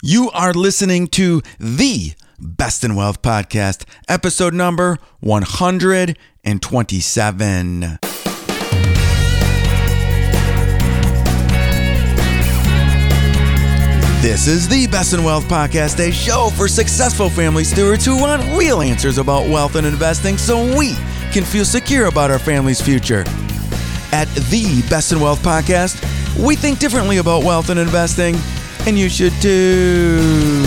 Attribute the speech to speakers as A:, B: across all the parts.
A: You are listening to the Best in Wealth podcast, episode number 127. This is the Best in Wealth podcast, a show for successful family stewards who want real answers about wealth and investing so we can feel secure about our family's future. At the Best in Wealth podcast, we think differently about wealth and investing and you should too.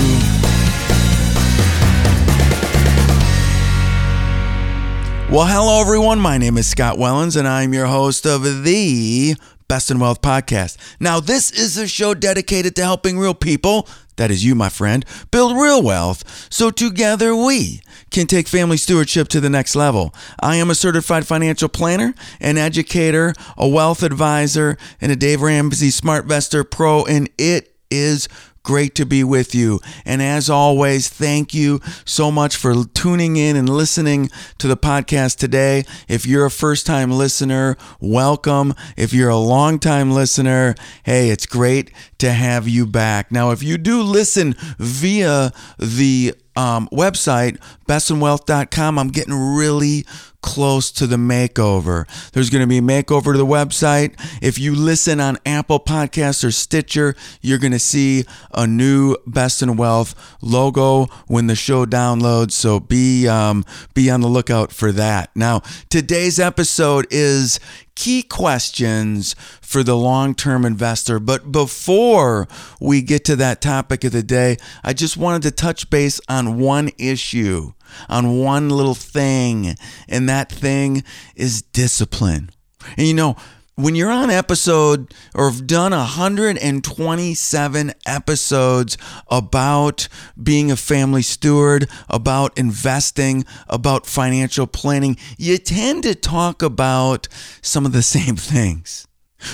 A: Well, hello everyone. My name is Scott Wellens, and I'm your host of the Best in Wealth podcast. Now, this is a show dedicated to helping real people, that is you, my friend, build real wealth so together we can take family stewardship to the next level. I am a certified financial planner, an educator, a wealth advisor, and a Dave Ramsey Smart SmartVestor Pro, and it is great to be with you. And as always, thank you so much for tuning in and listening to the podcast today. If you're a first time listener, welcome. If you're a long time listener, hey, it's great to have you back. Now, if you do listen via the um, website, bestinwealth.com, I'm getting really close to the makeover. There's going to be a makeover to the website. If you listen on Apple Podcasts or Stitcher, you're going to see a new Best in Wealth logo when the show downloads. So be um, be on the lookout for that. Now, today's episode is key questions for the long term investor. But before we get to that topic of the day, I just wanted to touch base on one issue on one little thing, and that thing is discipline. And you know, when you're on episode or have done 127 episodes about being a family steward, about investing, about financial planning, you tend to talk about some of the same things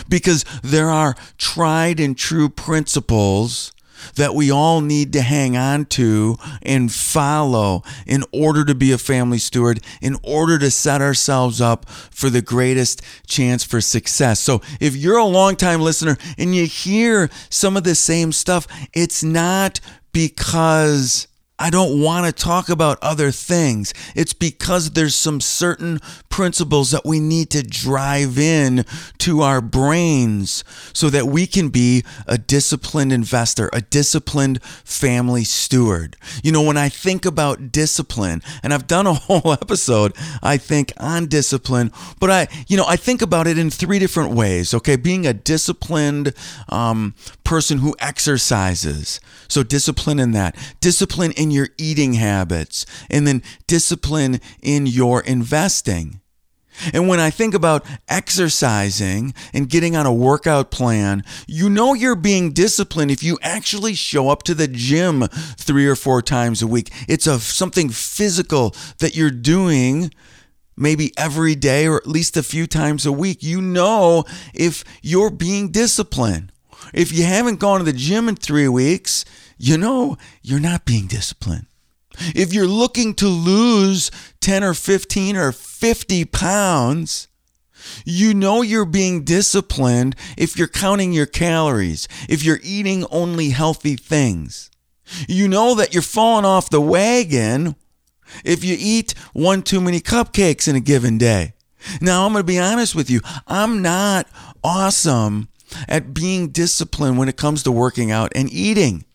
A: because there are tried and true principles that we all need to hang on to and follow in order to be a family steward, in order to set ourselves up for the greatest chance for success. So if you're a long-time listener and you hear some of the same stuff, it's not because I don't want to talk about other things. It's because there's some certain principles that we need to drive in to our brains so that we can be a disciplined investor, a disciplined family steward. You know, when I think about discipline, and I've done a whole episode, I think on discipline, but I, you know, I think about it in three different ways. Okay, being a disciplined um, person who exercises. So discipline in that, discipline in your eating habits, and then discipline in your investing. And when I think about exercising and getting on a workout plan, you know you're being disciplined if you actually show up to the gym three or four times a week. It's a something physical that you're doing maybe every day or at least a few times a week. You know if you're being disciplined. If you haven't gone to the gym in three weeks, you know you're not being disciplined. If you're looking to lose 10 or 15 or 50 pounds, you know you're being disciplined if you're counting your calories, if you're eating only healthy things. You know that you're falling off the wagon if you eat one too many cupcakes in a given day. Now, I'm going to be honest with you. I'm not awesome at being disciplined when it comes to working out and eating.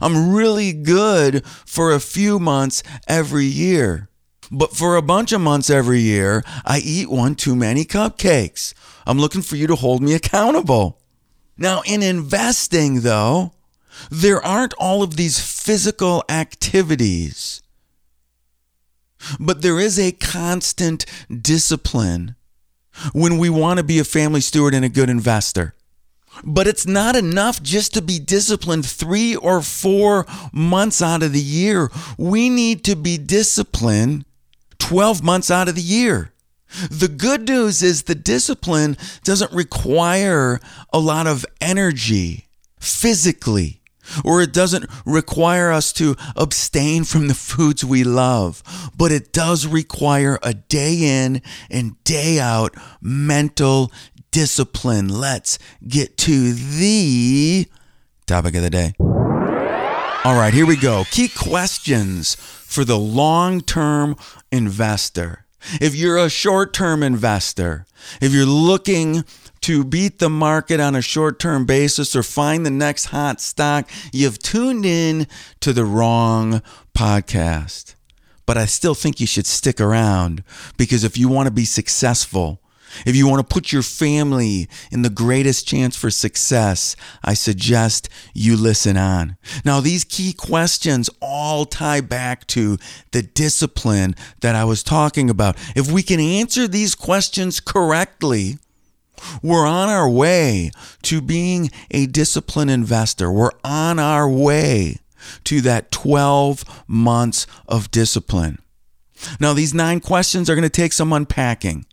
A: I'm really good for a few months every year. But for a bunch of months every year, I eat one too many cupcakes. I'm looking for you to hold me accountable. Now, in investing, though, there aren't all of these physical activities, but there is a constant discipline when we want to be a family steward and a good investor. But it's not enough just to be disciplined three or four months out of the year. We need to be disciplined 12 months out of the year. The good news is the discipline doesn't require a lot of energy physically, or it doesn't require us to abstain from the foods we love, but it does require a day in and day out mental discipline. Let's get to the topic of the day. All right, here we go. Key questions for the long term investor. If you're a short term investor, if you're looking to beat the market on a short term basis or find the next hot stock, you've tuned in to the wrong podcast. But I still think you should stick around because if you want to be successful, if you want to put your family in the greatest chance for success, I suggest you listen on. Now, these key questions all tie back to the discipline that I was talking about. If we can answer these questions correctly, we're on our way to being a disciplined investor. We're on our way to that 12 months of discipline. Now, these nine questions are going to take some unpacking.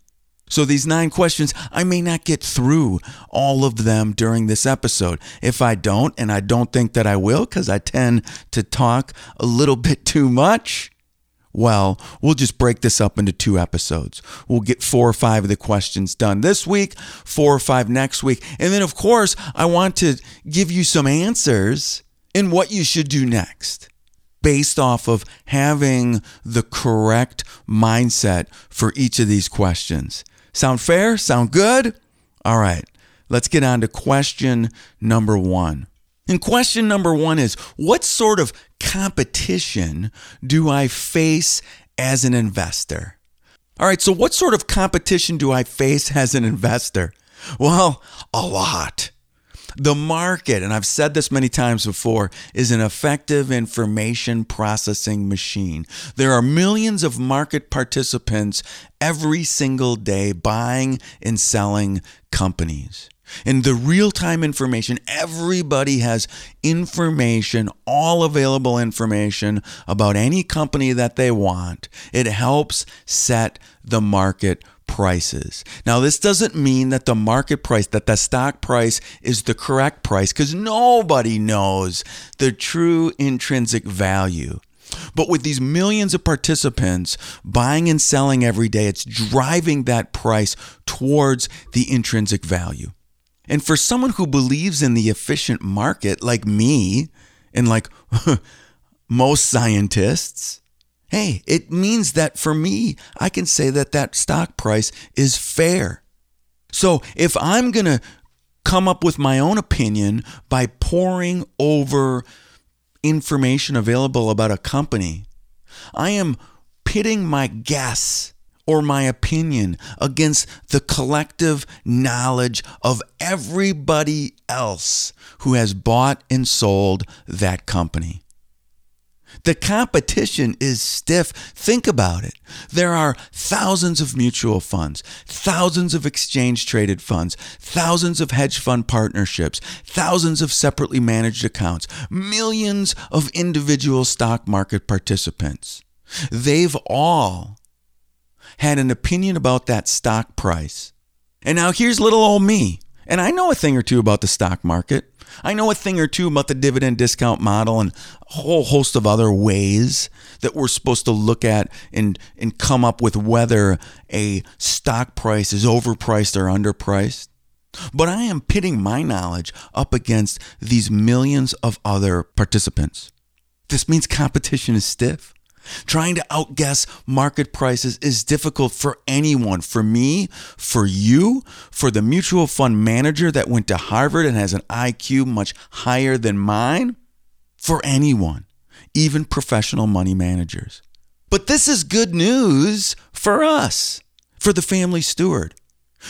A: So, these nine questions, I may not get through all of them during this episode. If I don't, and I don't think that I will because I tend to talk a little bit too much, well, we'll just break this up into two episodes. We'll get four or five of the questions done this week, four or five next week. And then, of course, I want to give you some answers in what you should do next based off of having the correct mindset for each of these questions. Sound fair? Sound good? All right, let's get on to question number one. And question number one is What sort of competition do I face as an investor? All right, so what sort of competition do I face as an investor? Well, a lot. The market, and I've said this many times before, is an effective information processing machine. There are millions of market participants every single day buying and selling companies. And the real time information, everybody has information, all available information about any company that they want. It helps set the market prices. Now, this doesn't mean that the market price, that the stock price is the correct price, because nobody knows the true intrinsic value. But with these millions of participants buying and selling every day, it's driving that price towards the intrinsic value. And for someone who believes in the efficient market, like me, and like most scientists, hey, it means that for me, I can say that that stock price is fair. So if I'm going to come up with my own opinion by poring over information available about a company, I am pitting my guess or my opinion against the collective knowledge of everybody else who has bought and sold that company. The competition is stiff. Think about it. There are thousands of mutual funds, thousands of exchange traded funds, thousands of hedge fund partnerships, thousands of separately managed accounts, millions of individual stock market participants. They've all had an opinion about that stock price. And now here's little old me. And I know a thing or two about the stock market. I know a thing or two about the dividend discount model and a whole host of other ways that we're supposed to look at and, and come up with whether a stock price is overpriced or underpriced. But I am pitting my knowledge up against these millions of other participants. This means competition is stiff. Trying to outguess market prices is difficult for anyone. For me, for you, for the mutual fund manager that went to Harvard and has an IQ much higher than mine, for anyone, even professional money managers. But this is good news for us, for the family steward.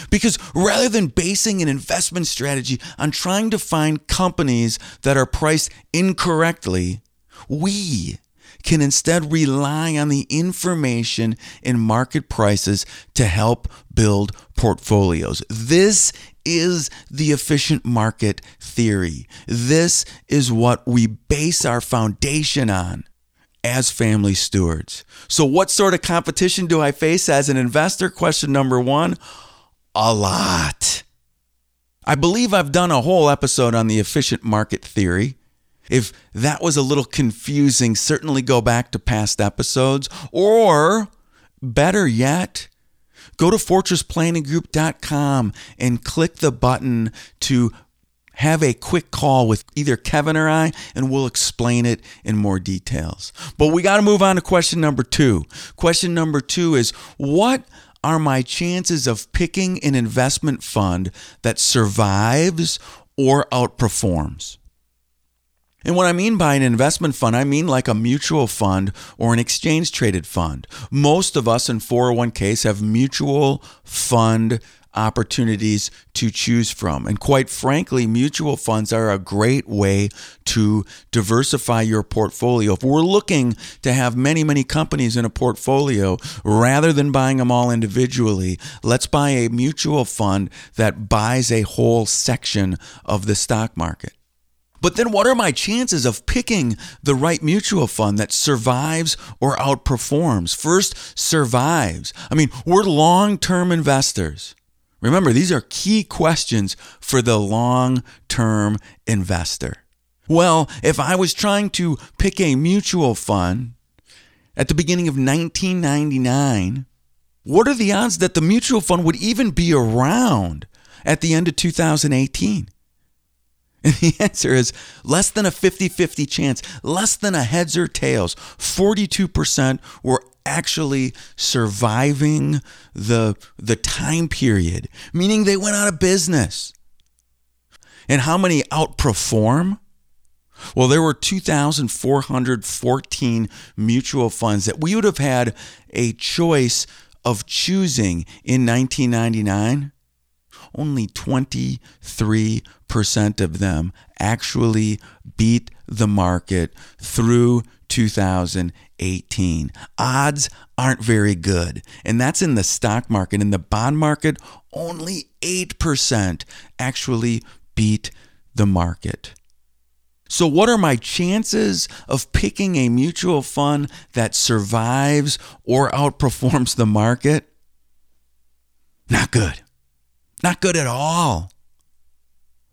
A: Because rather than basing an investment strategy on trying to find companies that are priced incorrectly, we can instead rely on the information in market prices to help build portfolios. This is the efficient market theory. This is what we base our foundation on as family stewards. So, what sort of competition do I face as an investor? Question number one a lot. I believe I've done a whole episode on the efficient market theory. If that was a little confusing, certainly go back to past episodes. Or better yet, go to fortressplanninggroup.com and click the button to have a quick call with either Kevin or I, and we'll explain it in more details. But we got to move on to question number two. Question number two is what are my chances of picking an investment fund that survives or outperforms? And what I mean by an investment fund, I mean like a mutual fund or an exchange traded fund. Most of us in 401ks have mutual fund opportunities to choose from. And quite frankly, mutual funds are a great way to diversify your portfolio. If we're looking to have many, many companies in a portfolio rather than buying them all individually, let's buy a mutual fund that buys a whole section of the stock market. But then, what are my chances of picking the right mutual fund that survives or outperforms? First, survives. I mean, we're long term investors. Remember, these are key questions for the long term investor. Well, if I was trying to pick a mutual fund at the beginning of 1999, what are the odds that the mutual fund would even be around at the end of 2018? And the answer is less than a 50 50 chance, less than a heads or tails. 42% were actually surviving the, the time period, meaning they went out of business. And how many outperform? Well, there were 2,414 mutual funds that we would have had a choice of choosing in 1999. Only 23% of them actually beat the market through 2018. Odds aren't very good. And that's in the stock market. In the bond market, only 8% actually beat the market. So, what are my chances of picking a mutual fund that survives or outperforms the market? Not good. Not good at all.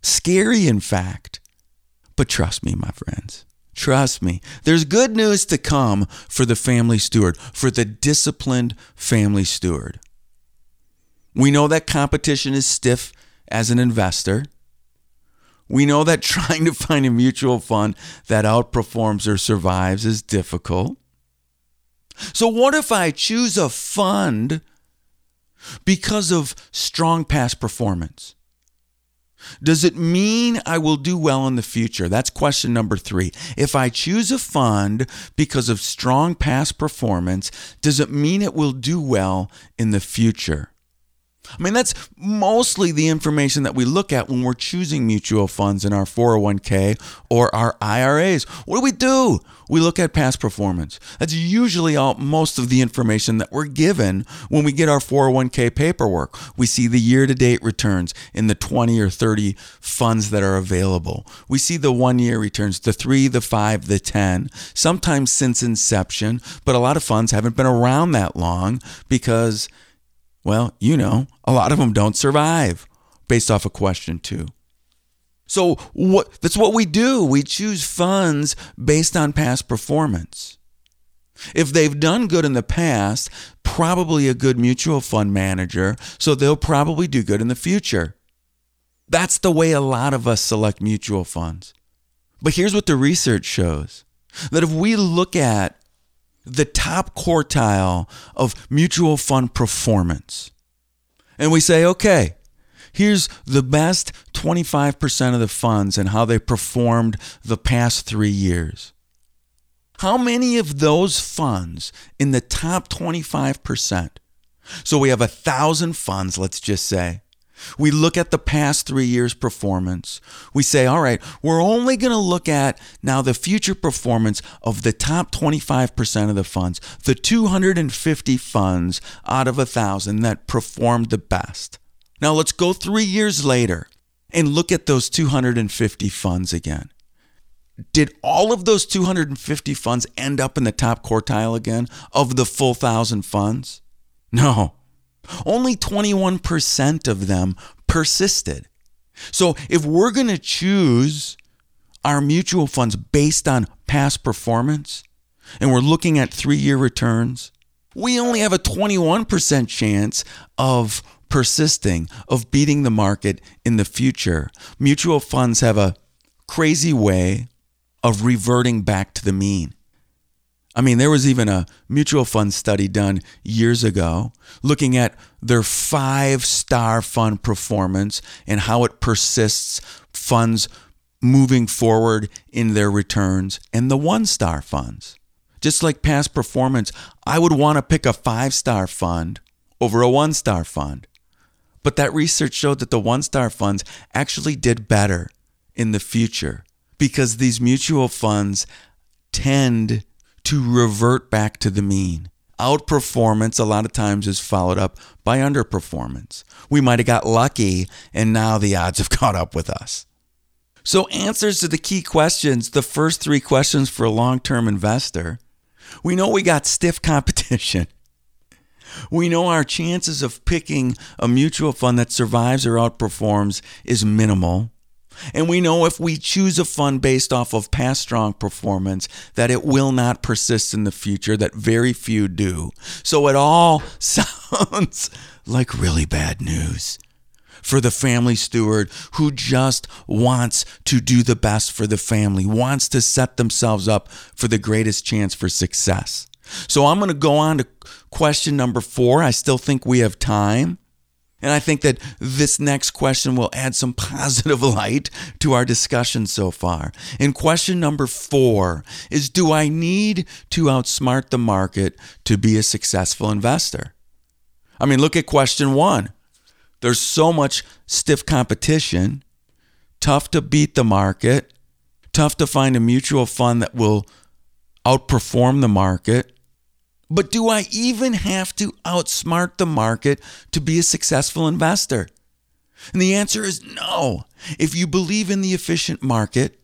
A: Scary, in fact. But trust me, my friends. Trust me. There's good news to come for the family steward, for the disciplined family steward. We know that competition is stiff as an investor. We know that trying to find a mutual fund that outperforms or survives is difficult. So, what if I choose a fund because of strong past performance? Does it mean I will do well in the future? That's question number three. If I choose a fund because of strong past performance, does it mean it will do well in the future? I mean, that's mostly the information that we look at when we're choosing mutual funds in our 401k or our IRAs. What do we do? We look at past performance. That's usually all, most of the information that we're given when we get our 401k paperwork. We see the year to date returns in the 20 or 30 funds that are available. We see the one year returns, the three, the five, the 10, sometimes since inception, but a lot of funds haven't been around that long because well, you know, a lot of them don't survive based off of question two. So what that's what we do. We choose funds based on past performance. If they've done good in the past, probably a good mutual fund manager, so they'll probably do good in the future. That's the way a lot of us select mutual funds. But here's what the research shows that if we look at the top quartile of mutual fund performance. And we say, okay, here's the best 25% of the funds and how they performed the past three years. How many of those funds in the top 25%? So we have a thousand funds, let's just say. We look at the past three years' performance. We say, all right, we're only going to look at now the future performance of the top 25% of the funds, the 250 funds out of a thousand that performed the best. Now let's go three years later and look at those 250 funds again. Did all of those 250 funds end up in the top quartile again of the full thousand funds? No. Only 21% of them persisted. So if we're going to choose our mutual funds based on past performance and we're looking at three year returns, we only have a 21% chance of persisting, of beating the market in the future. Mutual funds have a crazy way of reverting back to the mean. I mean, there was even a mutual fund study done years ago looking at their five star fund performance and how it persists funds moving forward in their returns and the one star funds. Just like past performance, I would want to pick a five star fund over a one star fund. But that research showed that the one star funds actually did better in the future because these mutual funds tend to revert back to the mean. Outperformance a lot of times is followed up by underperformance. We might have got lucky and now the odds have caught up with us. So, answers to the key questions, the first three questions for a long term investor. We know we got stiff competition. We know our chances of picking a mutual fund that survives or outperforms is minimal. And we know if we choose a fund based off of past strong performance, that it will not persist in the future, that very few do. So it all sounds like really bad news for the family steward who just wants to do the best for the family, wants to set themselves up for the greatest chance for success. So I'm going to go on to question number four. I still think we have time. And I think that this next question will add some positive light to our discussion so far. And question number four is Do I need to outsmart the market to be a successful investor? I mean, look at question one. There's so much stiff competition, tough to beat the market, tough to find a mutual fund that will outperform the market. But do I even have to outsmart the market to be a successful investor? And the answer is no. If you believe in the efficient market,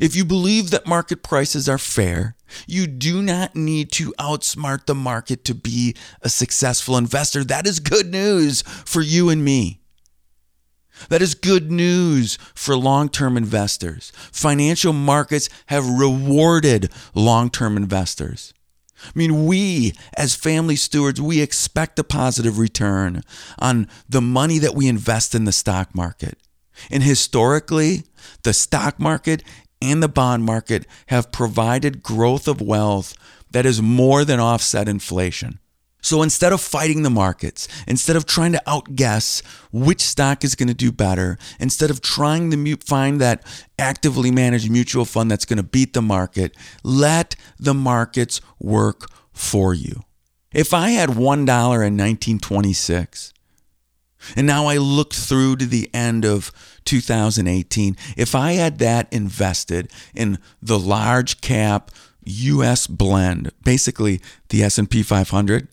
A: if you believe that market prices are fair, you do not need to outsmart the market to be a successful investor. That is good news for you and me. That is good news for long term investors. Financial markets have rewarded long term investors. I mean, we as family stewards, we expect a positive return on the money that we invest in the stock market. And historically, the stock market and the bond market have provided growth of wealth that is more than offset inflation. So instead of fighting the markets, instead of trying to outguess which stock is going to do better, instead of trying to find that actively managed mutual fund that's going to beat the market, let the markets work for you. If I had $1 in 1926, and now I look through to the end of 2018, if I had that invested in the large cap US blend, basically the S&P 500,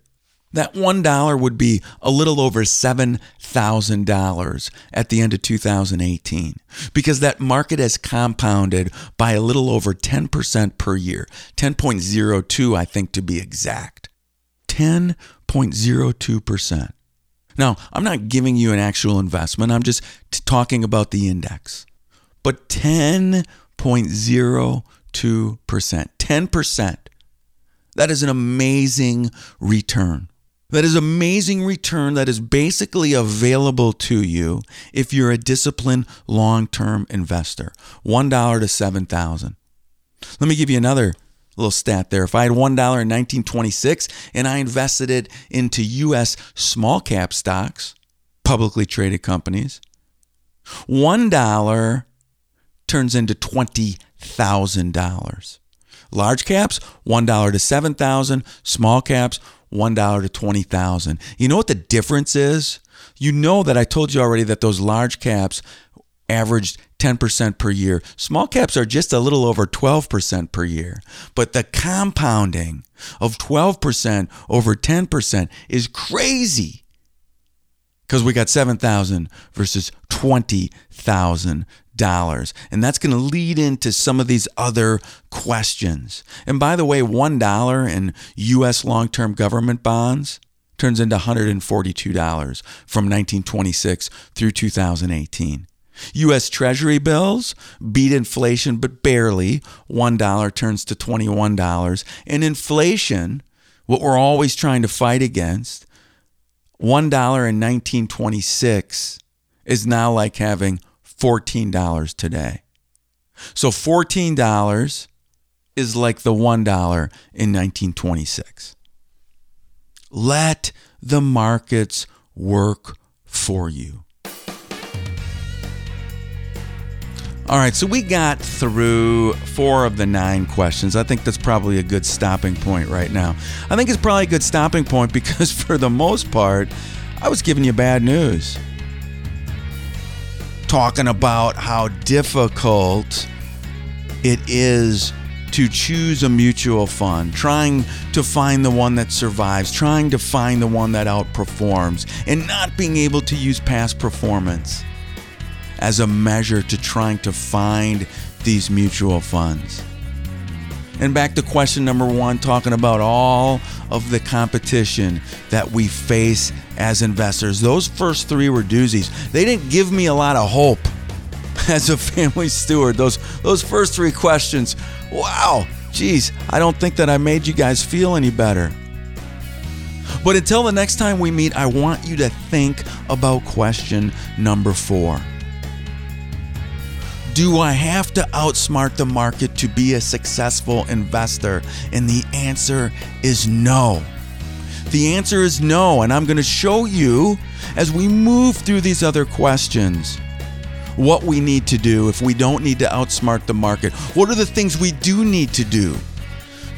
A: that $1 would be a little over $7,000 at the end of 2018 because that market has compounded by a little over 10% per year. 10.02, I think, to be exact. 10.02%. Now, I'm not giving you an actual investment, I'm just t- talking about the index. But 10.02%, 10%. That is an amazing return. That is amazing return that is basically available to you if you're a disciplined long-term investor. $1 to 7,000. Let me give you another little stat there. If I had $1 in 1926 and I invested it into US small cap stocks, publicly traded companies, $1 turns into $20,000. Large caps, $1 to 7,000, small caps, $1 to 20,000. You know what the difference is? You know that I told you already that those large caps averaged 10% per year. Small caps are just a little over 12% per year. But the compounding of 12% over 10% is crazy. Because we got 7,000 versus 20,000 dollars. And that's going to lead into some of these other questions. And by the way, $1 in US long-term government bonds turns into $142 from 1926 through 2018. US Treasury bills beat inflation, but barely. $1 turns to $21. And inflation, what we're always trying to fight against, $1 in 1926 is now like having $14 today. So $14 is like the $1 in 1926. Let the markets work for you. All right, so we got through four of the nine questions. I think that's probably a good stopping point right now. I think it's probably a good stopping point because, for the most part, I was giving you bad news. Talking about how difficult it is to choose a mutual fund, trying to find the one that survives, trying to find the one that outperforms, and not being able to use past performance as a measure to trying to find these mutual funds. And back to question number one, talking about all of the competition that we face as investors. Those first three were doozies. They didn't give me a lot of hope as a family steward. Those those first three questions, wow, geez, I don't think that I made you guys feel any better. But until the next time we meet, I want you to think about question number four. Do I have to outsmart the market to be a successful investor? And the answer is no. The answer is no, and I'm going to show you as we move through these other questions what we need to do if we don't need to outsmart the market. What are the things we do need to do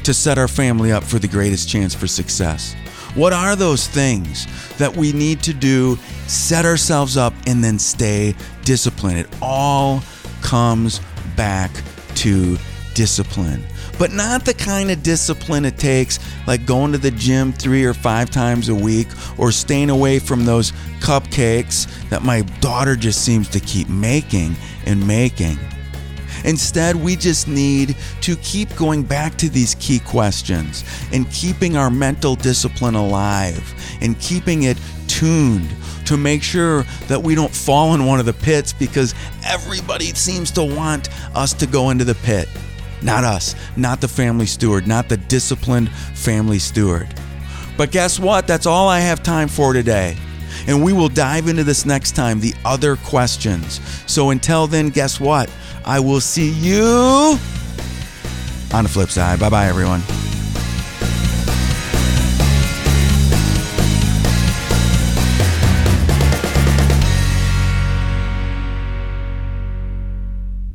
A: to set our family up for the greatest chance for success? What are those things that we need to do, set ourselves up, and then stay disciplined? It all comes back to discipline. But not the kind of discipline it takes, like going to the gym three or five times a week or staying away from those cupcakes that my daughter just seems to keep making and making. Instead, we just need to keep going back to these key questions and keeping our mental discipline alive and keeping it tuned to make sure that we don't fall in one of the pits because everybody seems to want us to go into the pit. Not us, not the family steward, not the disciplined family steward. But guess what? That's all I have time for today. And we will dive into this next time, the other questions. So until then, guess what? I will see you on the flip side. Bye bye, everyone.